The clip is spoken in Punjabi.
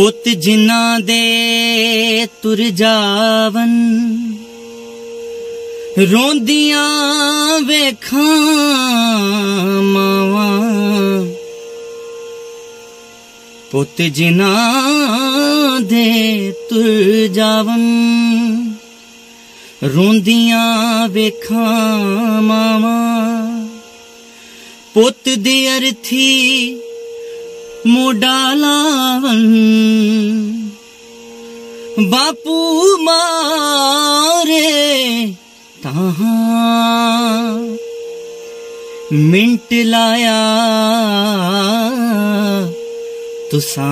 ਪੁੱਤ ਜਿਨ੍ਹਾਂ ਦੇ ਤੁਰ ਜਾਵਨ, ਰੋਂਦੀਆਂ ਵੇਖਾਂ ਮਾਵਾਂ। ਪੁੱਤ ਜਿਨ੍ਹਾਂ ਦੇ ਤੁਰ ਜਾਵਨ, ਰੋਂਦੀਆਂ ਵੇਖਾਂ ਮਾਵਾਂ। ਪੁੱਤ ਦੀ ਅਰਥੀ ਮੋਢਾ ਲਾਵਨ ਬਾਪੂ ਮਾਰੇ ਤਾਂ ਮਿੰਟ ਲਾਇਆ ਤੁਸਾਂ